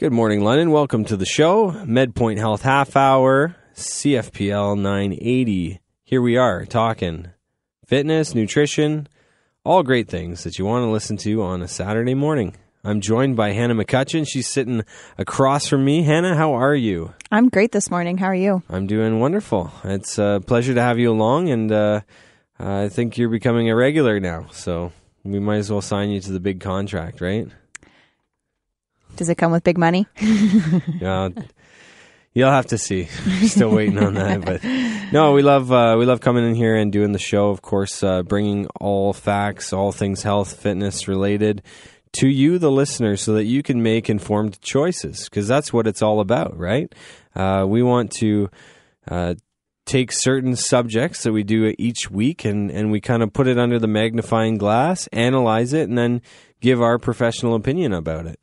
Good morning, London. Welcome to the show. MedPoint Health Half Hour, CFPL 980. Here we are talking fitness, nutrition, all great things that you want to listen to on a Saturday morning. I'm joined by Hannah McCutcheon. She's sitting across from me. Hannah, how are you? I'm great this morning. How are you? I'm doing wonderful. It's a pleasure to have you along, and uh, I think you're becoming a regular now. So we might as well sign you to the big contract, right? Does it come with big money? Yeah, you'll have to see. Still waiting on that, but no, we love uh, we love coming in here and doing the show. Of course, uh, bringing all facts, all things health, fitness related to you, the listener, so that you can make informed choices. Because that's what it's all about, right? Uh, we want to. Uh, take certain subjects that we do each week and, and we kind of put it under the magnifying glass, analyze it, and then give our professional opinion about it.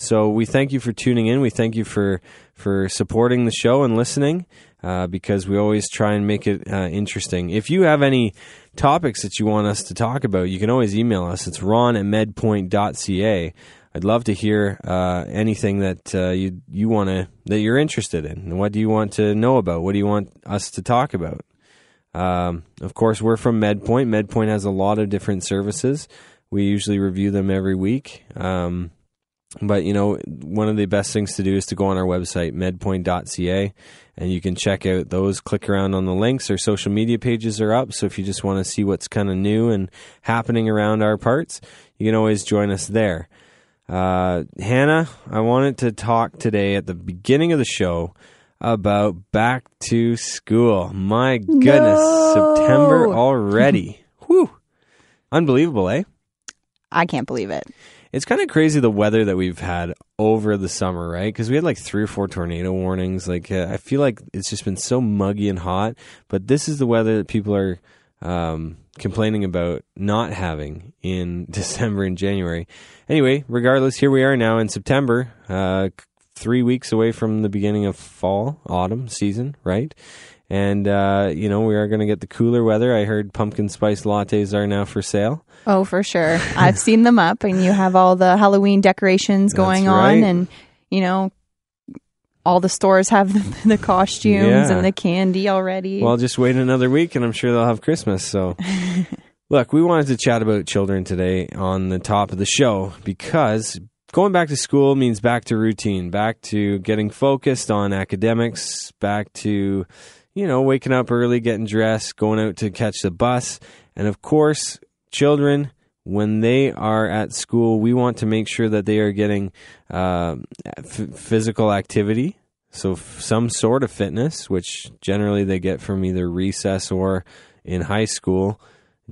So we thank you for tuning in. We thank you for for supporting the show and listening uh, because we always try and make it uh, interesting. If you have any topics that you want us to talk about, you can always email us. It's ron at medpoint.ca. I'd love to hear uh, anything that uh, you you want to that you're interested in. What do you want to know about? What do you want us to talk about? Um, of course, we're from MedPoint. MedPoint has a lot of different services. We usually review them every week. Um, but you know, one of the best things to do is to go on our website, medpoint.ca, and you can check out those. Click around on the links. Our social media pages are up, so if you just want to see what's kind of new and happening around our parts, you can always join us there. Uh, Hannah, I wanted to talk today at the beginning of the show about back to school. My goodness, No. September already. Whew. Unbelievable, eh? I can't believe it. It's kind of crazy the weather that we've had over the summer, right? Because we had like three or four tornado warnings. Like, uh, I feel like it's just been so muggy and hot. But this is the weather that people are um, complaining about not having in December and January. Anyway, regardless, here we are now in September, uh, three weeks away from the beginning of fall, autumn season, right? And, uh, you know, we are going to get the cooler weather. I heard pumpkin spice lattes are now for sale. Oh, for sure. I've seen them up, and you have all the Halloween decorations going on, and you know, all the stores have the, the costumes Yeah. and the candy already. Well, just wait another week and I'm sure they'll have Christmas. So, look, we wanted to chat about children today on the top of the show because going back to school means back to routine, back to getting focused on academics, back to, you know, waking up early, getting dressed, going out to catch the bus. And of course, children. When they are at school, we want to make sure that they are getting um f- physical activity, so f- some sort of fitness, which generally they get from either recess or in high school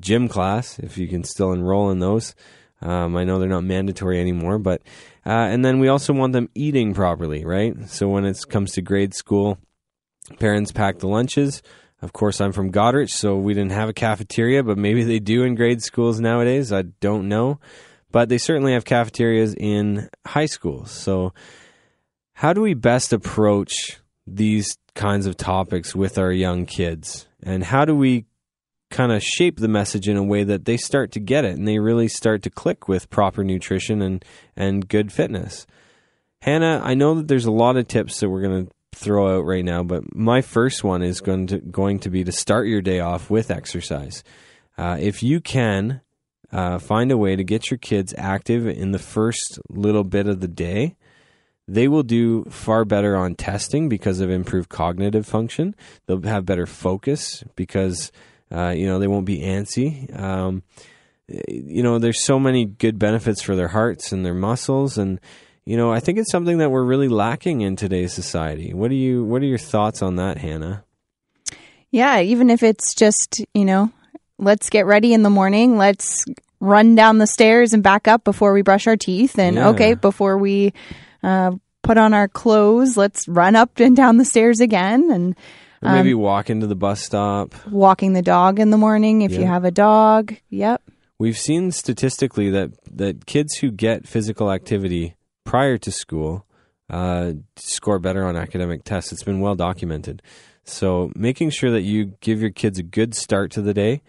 gym class, if you can still enroll in those. Um, I know they're not mandatory anymore, but uh, and then we also want them eating properly, right? So when it comes to grade school, parents pack the lunches. Of course, I'm from Goderich, so we didn't have a cafeteria, but maybe they do in grade schools nowadays. I don't know, but they certainly have cafeterias in high schools. So how do we best approach these kinds of topics with our young kids? And how do we kind of shape the message in a way that they start to get it and they really start to click with proper nutrition and, and good fitness? Hannah, I know that there's a lot of tips that we're going to throw out right now, but my first one is going to going to be to start your day off with exercise. Uh, if you can uh, find a way to get your kids active in the first little bit of the day, they will do far better on testing because of improved cognitive function. They'll have better focus because uh, you know they won't be antsy. Um, you know, there's so many good benefits for their hearts and their muscles, and you know, I think it's something that we're really lacking in today's society. What do you What are your thoughts on that, Hannah? yeah, even if it's just you know, let's get ready in the morning. Let's run down the stairs and back up before we brush our teeth, and Yeah. okay, before we uh, put on our clothes, let's run up and down the stairs again, and maybe walk into the bus stop. walking the dog in the morning if you have a dog. Yep. We've seen statistically that that kids who get physical activity prior to school uh, score better on academic tests. It's been well documented. So making sure that you give your kids a good start to the day,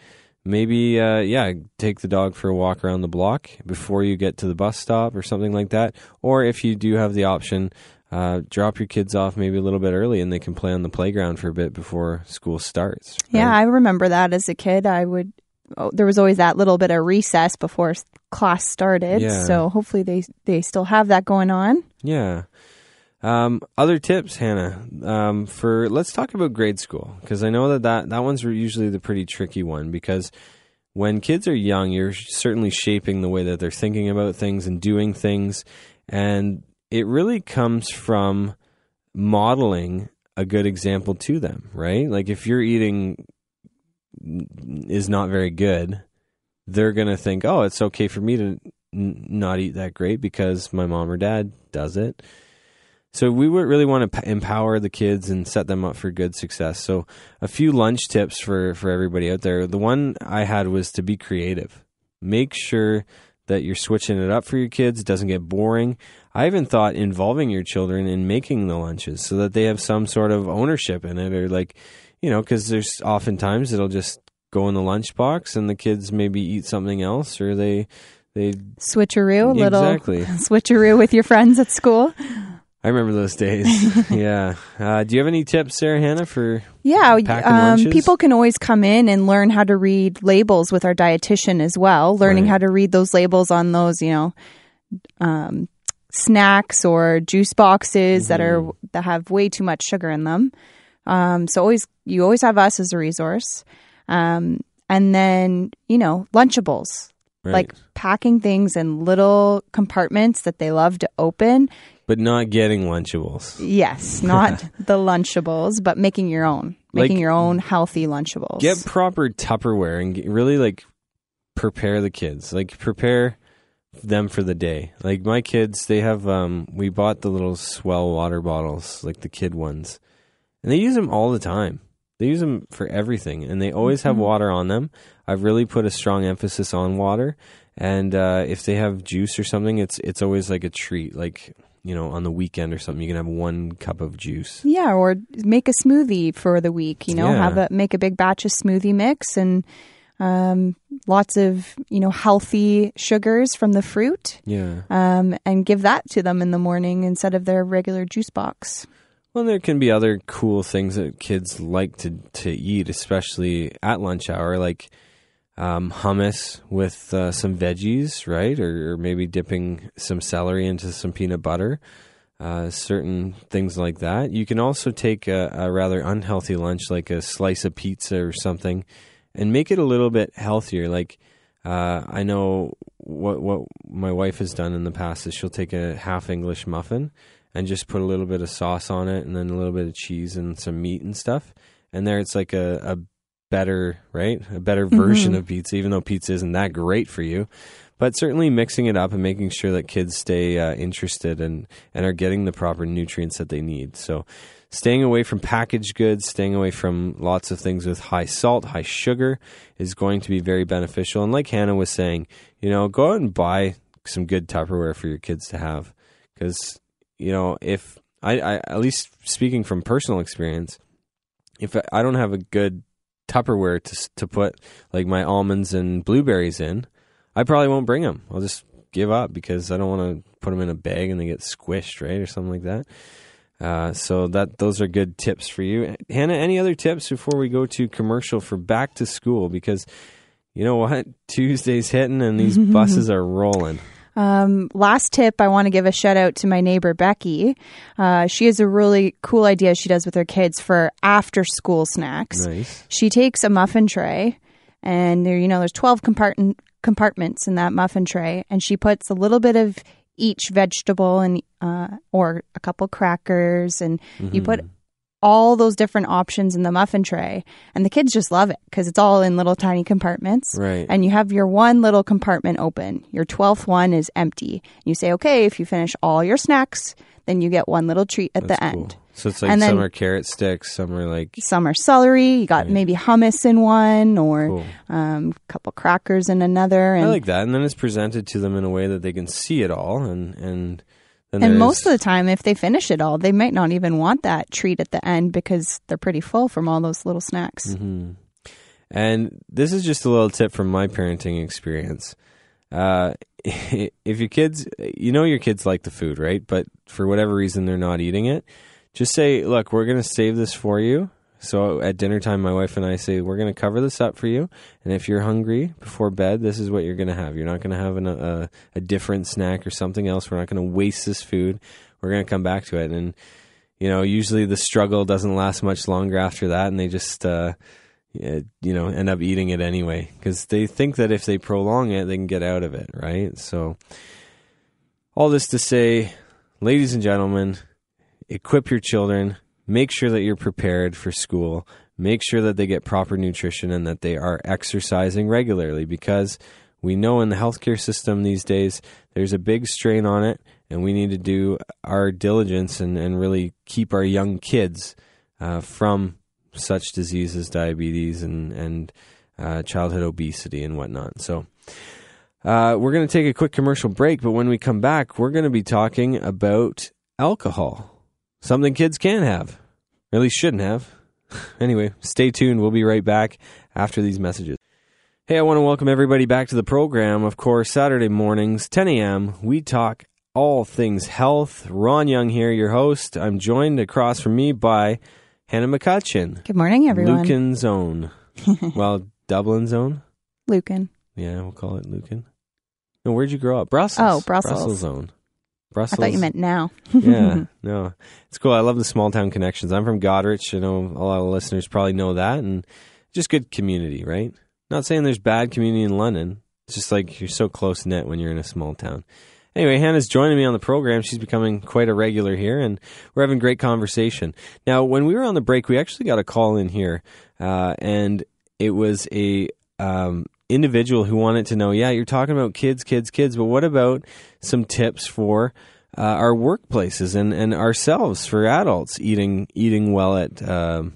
maybe uh, yeah, take the dog for a walk around the block before you get to the bus stop or something like that. Or if you do have the option, uh, drop your kids off maybe a little bit early and they can play on the playground for a bit before school starts. Yeah. I remember that as a kid. I would. Oh, there was always that little bit of recess before class started. Yeah. So hopefully they they still have that going on. Yeah. Um, other tips, Hannah, um, for let's talk about grade school because I know that, that that one's usually the pretty tricky one because when kids are young, you're certainly shaping the way that they're thinking about things and doing things, and it really comes from modeling a good example to them, right? Like if you're eating is not very good, they're going to think, "Oh, it's okay for me to n- not eat that great because my mom or dad does it." So we would really want to p- empower the kids and set them up for good success. So a few lunch tips for for everybody out there. The one I had was to be creative. Make sure that you're switching it up for your kids. It doesn't get boring. I even thought involving your children in making the lunches so that they have some sort of ownership in it, or like, you know, because there's oftentimes it'll just go in the lunchbox and the kids maybe eat something else, or they they Switcheroo, a little exactly. switcheroo with your friends at school. I remember those days. yeah. Uh, do you have any tips, Sarah Hannah, for Yeah, um, people can always come in and learn how to read labels with our dietitian as well. Learning Right. how to read those labels on those, you know, um, snacks or juice boxes that are Mm-hmm. that have way too much sugar in them. Um, so always, you always have us as a resource. Um, and then you know, Lunchables, right. like packing things in little compartments that they love to open. but not getting Lunchables? Yes, not the Lunchables, but making your own, making Like, your own healthy Lunchables. Get proper Tupperware and get, really like prepare the kids. Like prepare them for the day. Like my kids, they have um we bought the little swell water bottles, like the kid ones. And they use them all the time. They use them for everything and they always have water on them. I've really put a strong emphasis on water. And uh, if they have juice or something, it's it's always like a treat. Like you know, on the weekend or something, you can have one cup of juice. Yeah, or make a smoothie for the week. You know, Yeah. have a make a big batch of smoothie mix and um, lots of you know healthy sugars from the fruit, Yeah. um, and give that to them in the morning instead of their regular juice box. Well, there can be other cool things that kids like to to eat, especially at lunch hour, like um, hummus with uh, some veggies, right? Or, or maybe dipping some celery into some peanut butter. Uh, certain things like that. You can also take a, a rather unhealthy lunch, like a slice of pizza or something, and make it a little bit healthier. Like uh, I know what what my wife has done in the past is she'll take a half English muffin and just put a little bit of sauce on it and then a little bit of cheese and some meat and stuff. And there it's like a, a better, right? A better version of pizza, even though pizza isn't that great for you. But certainly mixing it up and making sure that kids stay uh, interested and, and are getting the proper nutrients that they need. So staying away from packaged goods, staying away from lots of things with high salt, high sugar is going to be very beneficial. And like Hannah was saying, you know, go out and buy some good Tupperware for your kids to have. Because, you know, if I, I, at least speaking from personal experience, if I- don't have a good Tupperware to to put like my almonds and blueberries in, I probably won't bring them. I'll just give up because I don't want to put them in a bag and they get squished, right, or something like that. Uh, so that those are good tips for you, Hannah. Any other tips before we go to commercial for back to school? Because you know what, Tuesday's hitting and these buses are rolling. Um, last tip, I want to give a shout out to my neighbor Becky. Uh, she has a really cool idea she does with her kids for after school snacks. Nice. She takes a muffin tray, and there, you know, there's 12 compart- compartments in that muffin tray, and she puts a little bit of each vegetable and uh, or a couple crackers, and you put all those different options in the muffin tray, and the kids just love it because it's all in little tiny compartments. Right. And you have your one little compartment open. Your 12th one is empty. You say, okay, if you finish all your snacks, then you get one little treat at That's the cool. end. So it's like And then- some are carrot sticks, some are like Some are celery. You got maybe hummus in one, or cool. um, a couple crackers in another. And, I like that, and then it's presented to them in a way that they can see it all, and and then and most of the time, if they finish it all, they might not even want that treat at the end because they're pretty full from all those little snacks. Mhm. And this is just a little tip from my parenting experience. Uh, if your kids, you know, your kids like the food, right? But for whatever reason, they're not eating it. Just say, look, we're going to save this for you. So at dinner time, my wife and I say, we're going to cover this up for you. And if you're hungry before bed, this is what you're going to have. You're not going to have an, a, a different snack or something else. We're not going to waste this food. We're going to come back to it. And, you know, usually the struggle doesn't last much longer after that. And they just, uh, you know, end up eating it anyway because they think that if they prolong it, they can get out of it, right? So, all this to say, ladies and gentlemen, equip your children, make sure that you're prepared for school, make sure that they get proper nutrition and that they are exercising regularly because we know in the healthcare system these days there's a big strain on it, and we need to do our diligence and, and really keep our young kids uh, from such diseases, diabetes, and and uh, childhood obesity and whatnot. So. Uh, we're going to take a quick commercial break, but when we come back, we're going to be talking about alcohol. Something kids can have, or at least shouldn't have. anyway, stay tuned. We'll be right back after these messages. Hey, I want to welcome everybody back to the program. Of course, Saturday mornings, 10 a.m., we talk all things health. Ron Young here, your host. I'm joined across from me by Hannah McCutcheon. Good morning, everyone. Lucan's Zone. well, Dublin Zone? Lucan. Yeah, we'll call it Lucan. No, where'd you grow up? Brussels. Oh, Brussels. Brussels Own. Brussels. I thought you meant now. yeah, no. It's cool. I love the small town connections. I'm from Goderich. You know, a lot of listeners probably know that. And just good community, right? Not saying there's bad community in London. It's just like you're so close knit when you're in a small town. Anyway, Hannah's joining me on the program. She's becoming quite a regular here, and we're having great conversation. Now, when we were on the break, we actually got a call in here, uh, and it was a um, individual who wanted to know, yeah, you're talking about kids, kids, kids, but what about some tips for uh, our workplaces and, and ourselves for adults eating eating well at um,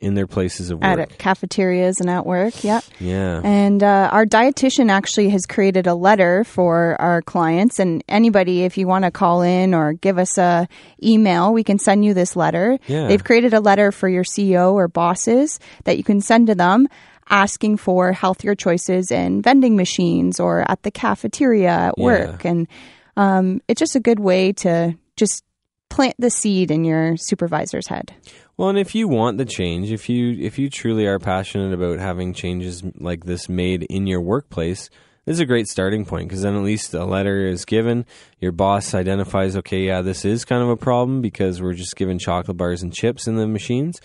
in their places of work. At cafeterias and at work, yeah. Yeah. And uh, our dietitian actually has created a letter for our clients. And anybody, if you want to call in or give us a email, we can send you this letter. Yeah. They've created a letter for your CEO or bosses that you can send to them asking for healthier choices in vending machines or at the cafeteria at Yeah. work. And um, it's just a good way to just plant the seed in your supervisor's head. Well, and if you want the change, if you if you truly are passionate about having changes like this made in your workplace, this is a great starting point because then at least a letter is given. Your boss identifies, okay, yeah, this is kind of a problem because we're just giving chocolate bars and chips in the machines,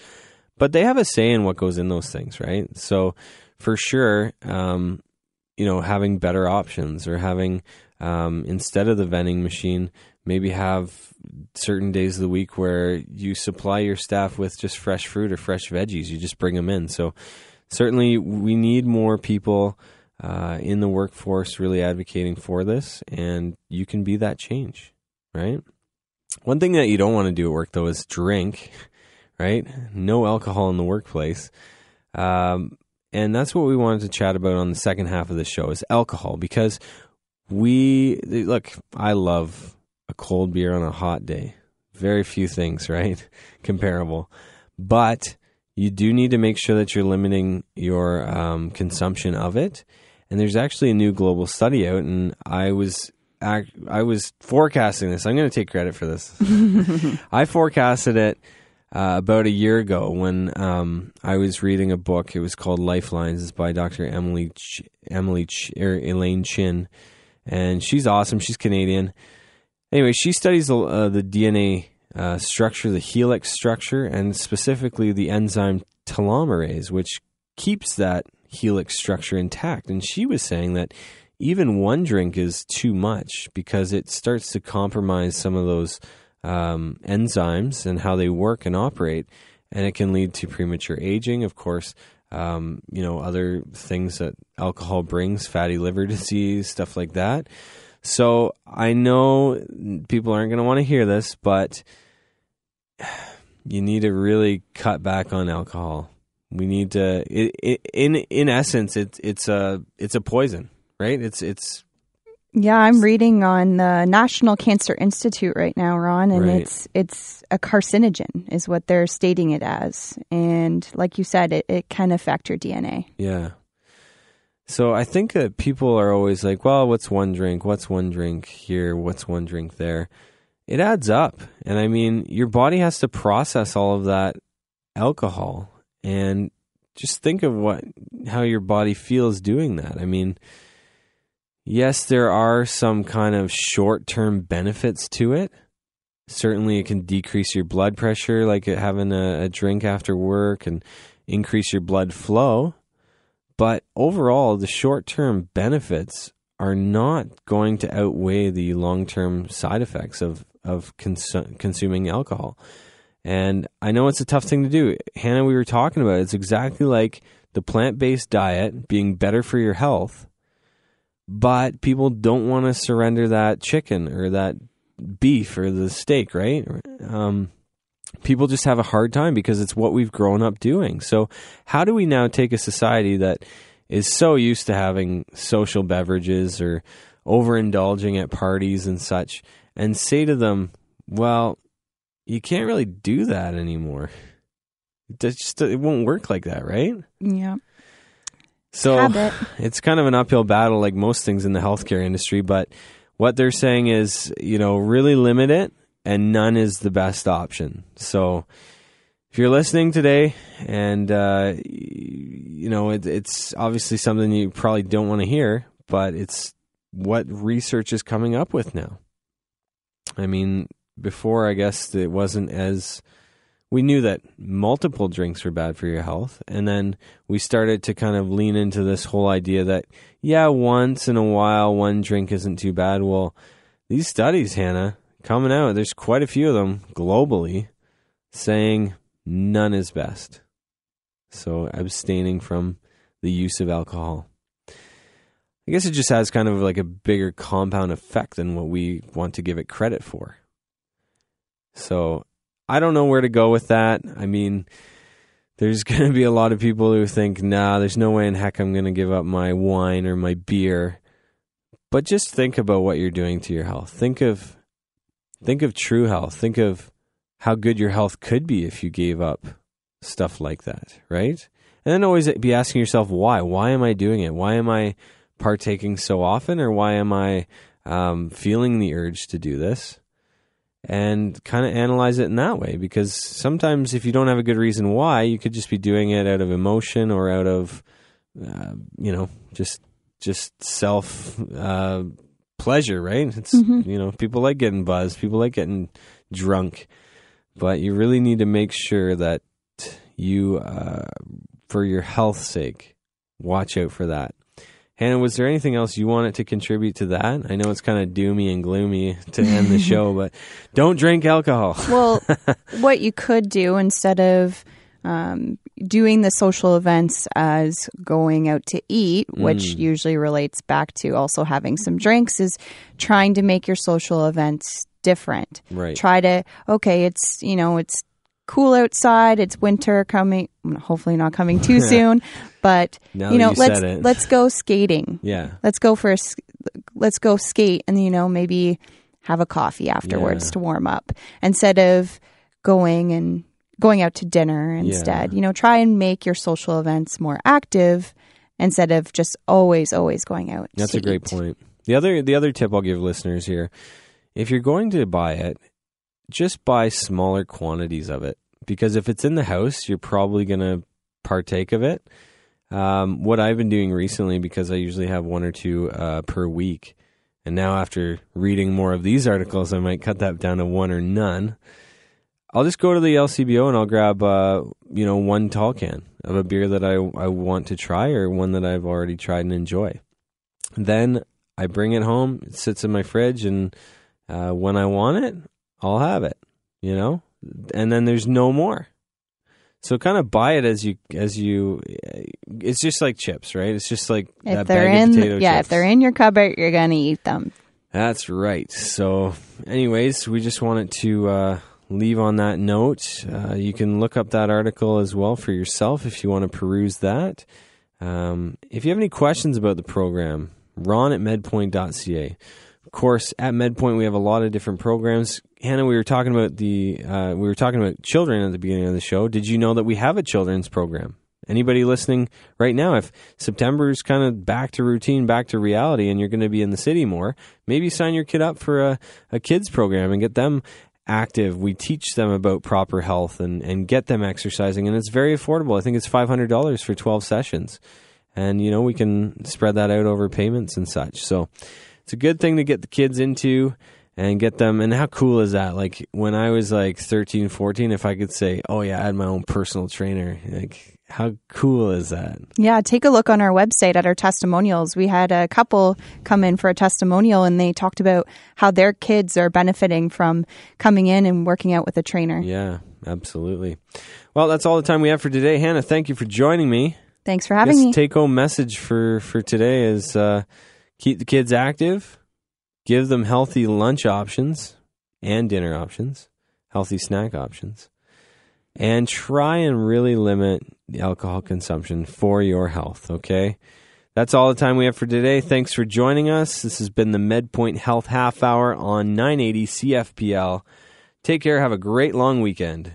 but they have a say in what goes in those things, right? So for sure, um, you know, having better options or having um, instead of the vending machine, maybe have certain days of the week where you supply your staff with just fresh fruit or fresh veggies. You just bring them in. So certainly, we need more people uh, in the workforce really advocating for this, and you can be that change, right? One thing that you don't want to do at work though is drink, right? No alcohol in the workplace. Um, and that's what we wanted to chat about on the second half of the show is alcohol because we look i love a cold beer on a hot day. Very few things right? Comparable. But you do need to make sure that you're limiting your um, consumption of it. And there's actually a new global study out and i was i was forecasting this. I'm going to take credit for this. I forecasted it uh, about a year ago when um, I was reading a book. It was called Lifelines. It's by Dr. Emily Ch- Emily Ch- er, Elaine Chin, and she's awesome. She's Canadian. Anyway, she studies the, uh, the DNA uh, structure, the helix structure, and specifically the enzyme telomerase, which keeps that helix structure intact. And she was saying that even one drink is too much because it starts to compromise some of those um, enzymes and how they work and operate, and it can lead to premature aging. Of course, um, you know other things that alcohol brings, fatty liver disease, stuff like that. So I know people aren't going to want to hear this, but you need to really cut back on alcohol. We need to, it, it, in in essence, it's it's a it's a poison, right? It's it's Yeah, I'm reading on the National Cancer Institute right now, Ron, and Right. it's it's a carcinogen is what they're stating it as. And like you said, it, it can affect your DNA. Yeah. So I think that people are always like, well, what's one drink? What's one drink here? What's one drink there? It adds up. And I mean, your body has to process all of that alcohol and just think of what how your body feels doing that. I mean, yes, there are some kind of short-term benefits to it. Certainly it can decrease your blood pressure like having a, a drink after work and increase your blood flow. But overall, the short term benefits are not going to outweigh the long term side effects of, of consu- consuming alcohol. And I know it's a tough thing to do. Hannah, we were talking about it. It's exactly like the plant based diet being better for your health, but people don't want to surrender that chicken or that beef or the steak, right? Um, people just have a hard time because it's what we've grown up doing. So, how do we now take a society that is so used to having social beverages or overindulging at parties and such and say to them, well, you can't really do that anymore. It just it won't work like that, right? Yeah. So Habit. it's kind of an uphill battle like most things in the healthcare industry, but what they're saying is, you know, really limit it and none is the best option. So if you're listening today and uh, you know, it, it's obviously something you probably don't want to hear, but it's what research is coming up with now. I mean, before I guess it wasn't as we knew that multiple drinks were bad for your health and then we started to kind of lean into this whole idea that yeah once in a while one drink isn't too bad. Well these studies hannah coming out there's quite a few of them globally saying none is best. So abstaining from the use of alcohol. I guess it just has kind of like a bigger compound effect than what we want to give it credit for. So I don't know where to go with that. I mean, there's going to be a lot of people who think, nah, there's no way in heck I'm going to give up my wine or my beer. But just think about what you're doing to your health. Think of think of true health. Think of how good your health could be if you gave up stuff like that, right? And then always be asking yourself why. Why am I doing it? Why am I partaking so often, or why am I um, feeling the urge to do this? And kind of analyze it in that way because sometimes if you don't have a good reason why you could just be doing it out of emotion or out of uh, you know just just self uh, pleasure right it's Mhm. you know people like getting buzzed people like getting drunk but you really need to make sure that you uh, for your health's sake watch out for that Hannah, was there anything else you wanted to contribute to that? I know it's kind of doomy and gloomy to end the show, but don't drink alcohol. Well, what you could do instead of um, doing the social events as going out to eat, which Mm. usually relates back to also having some drinks, is trying to make your social events different. Right. Try to, okay, it's, you know, it's cool outside, it's winter coming, hopefully not coming too soon, but, you know, you let's, let's go skating Yeah. let's go for a let's go skate and you know maybe have a coffee afterwards Yeah. to warm up instead of going and going out to dinner instead Yeah. you know try and make your social events more active instead of just always always going out That's to a great point. The other the other tip I'll give listeners here, if you're going to buy it, just buy smaller quantities of it because if it's in the house, you're probably going to partake of it. Um, what I've been doing recently, because I usually have one or two uh, per week, and now after reading more of these articles, I might cut that down to one or none. I'll just go to the LCBO and I'll grab, uh, you know, one tall can of a beer that I I want to try or one that I've already tried and enjoy. Then I bring it home. It sits in my fridge, and uh, when I want it, I'll have it. You know, and then there's no more. So kind of buy it as you as you. It's just like chips, right? It's just like if that they're bag of in potato yeah chips. if they're in your cupboard you're gonna eat them That's right. So, anyways, we just wanted to uh, leave on that note. Uh, you can look up that article as well for yourself if you want to peruse that. Um, if you have any questions about the program, ron at medpoint.ca. Of course, at MedPoint, we have a lot of different programs. Hannah, we were talking about the uh, we were talking about children at the beginning of the show. Did you know that we have a children's program? Anybody listening right now, if September's kind of back to routine, back to reality, and you're going to be in the city more, maybe sign your kid up for a, a kids program and get them active. We teach them about proper health and, and get them exercising, and it's very affordable. I think it's five hundred dollars for twelve sessions, and you know we can spread that out over payments and such. So it's a good thing to get the kids into and get them and how cool is that like when i was like 13 14 if i could say oh yeah i had my own personal trainer like how cool is that Yeah, take a look on our website at our testimonials. We had a couple come in for a testimonial and they talked about how their kids are benefiting from coming in and working out with a trainer. yeah absolutely well that's all the time we have for today hannah thank you for joining me Thanks for having me. take home message for for today is uh, keep the kids active, give them healthy lunch options and dinner options, healthy snack options, and try and really limit the alcohol consumption for your health. Okay. That's all the time we have for today. Thanks for joining us. This has been the MedPoint Health Half Hour on 980 CFPL. Take care. Have a great long weekend.